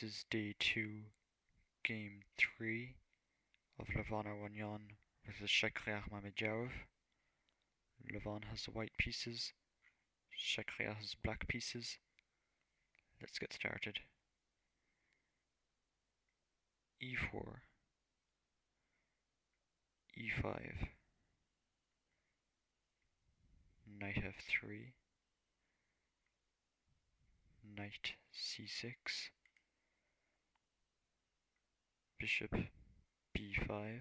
This is day two, game three of Levon Aronian versus Shakhriyar Mamedyarov. Levon has the white pieces, Shakhriyar has black pieces. Let's get started. e4, e5, knight f3, knight c6, bishop b5,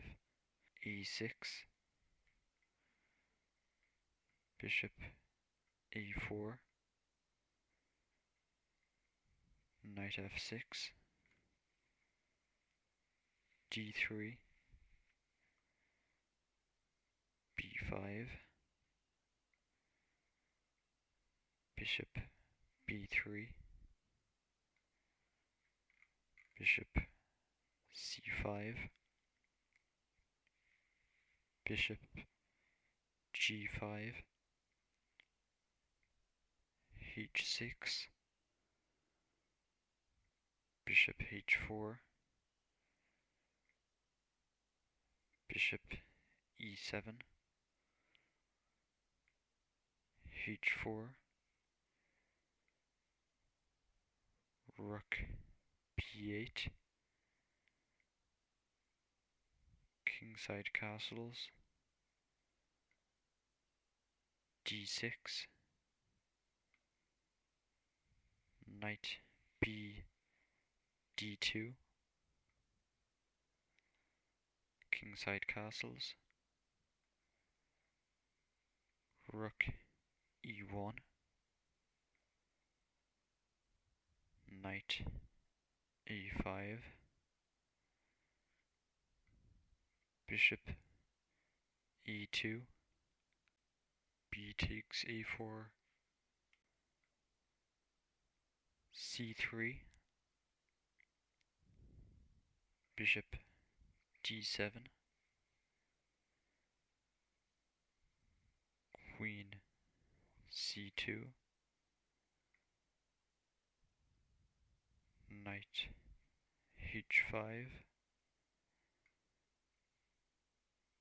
e6, bishop a4, knight f6, d3, b5, bishop b3, bishop c5, bishop g5, h6, bishop h4, bishop e7, h4, rook b8, kingside castles, d6, knight b d2, kingside castles, rook e1, knight a5, bishop e2, b takes a4, c3, bishop d7, queen c2, knight h5,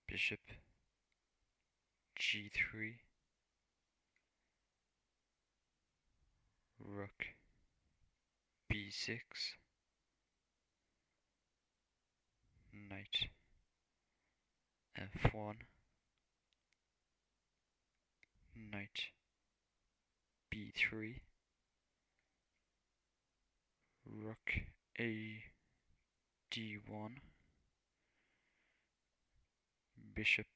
bishop g3, rook b6, knight f1, knight b3, rook a d1, bishop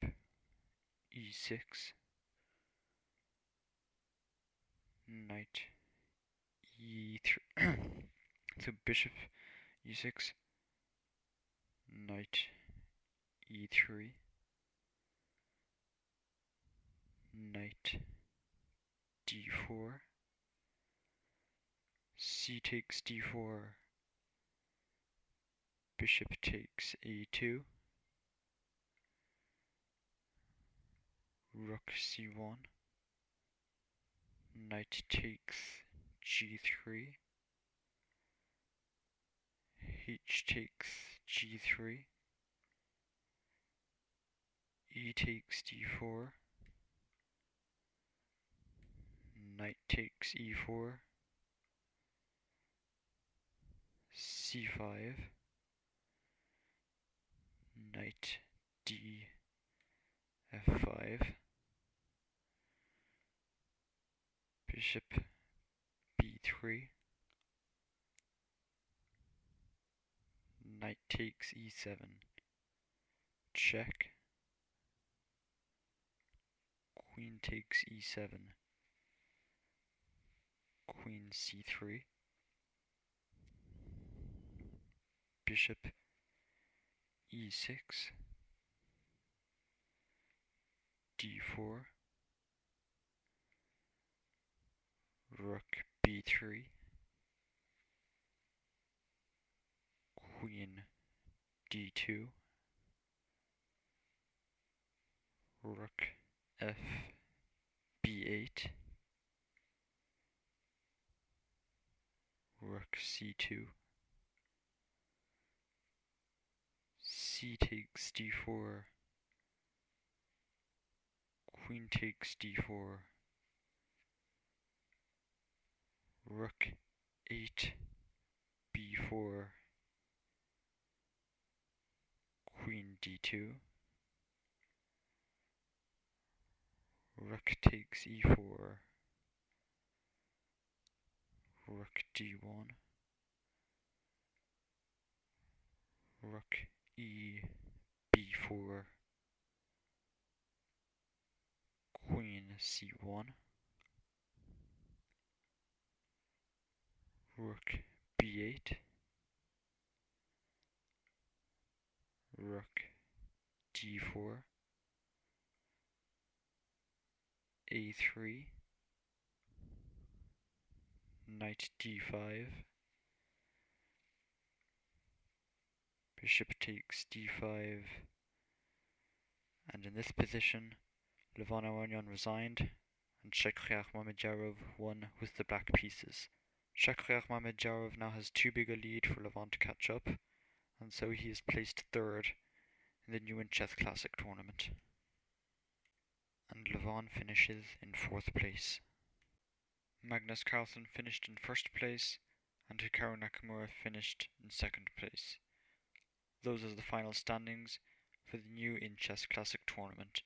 e6, knight e3, so bishop e6, knight e3, knight d4, c takes d4, bishop takes a2, rook c1, knight takes g3, h takes g3, e takes d4, knight takes e4, c5, knight d f5, bishop b3, knight takes e7, check, queen takes e7, queen c3, bishop e6, d4, Rook b3. Queen d2. Rook f b8. Rook c2. c takes d4 queen takes d4 rook 8, b4, queen d2, rook takes e4, rook d1, rook e b4, queen c1, rook b8, rook d4, a3, knight d5, bishop takes d5, and in this position Levon Aronian resigned and Shakhriyar Mamedyarov won with the black pieces. Shakhriyar Mamedyarov now has too big a lead for Levon to catch up, and so he is placed third in the New In Chess Classic tournament. And Levon finishes in fourth place. Magnus Carlsen finished in first place, and Hikaru Nakamura finished in second place. Those are the final standings for the new In Chess Classic tournament.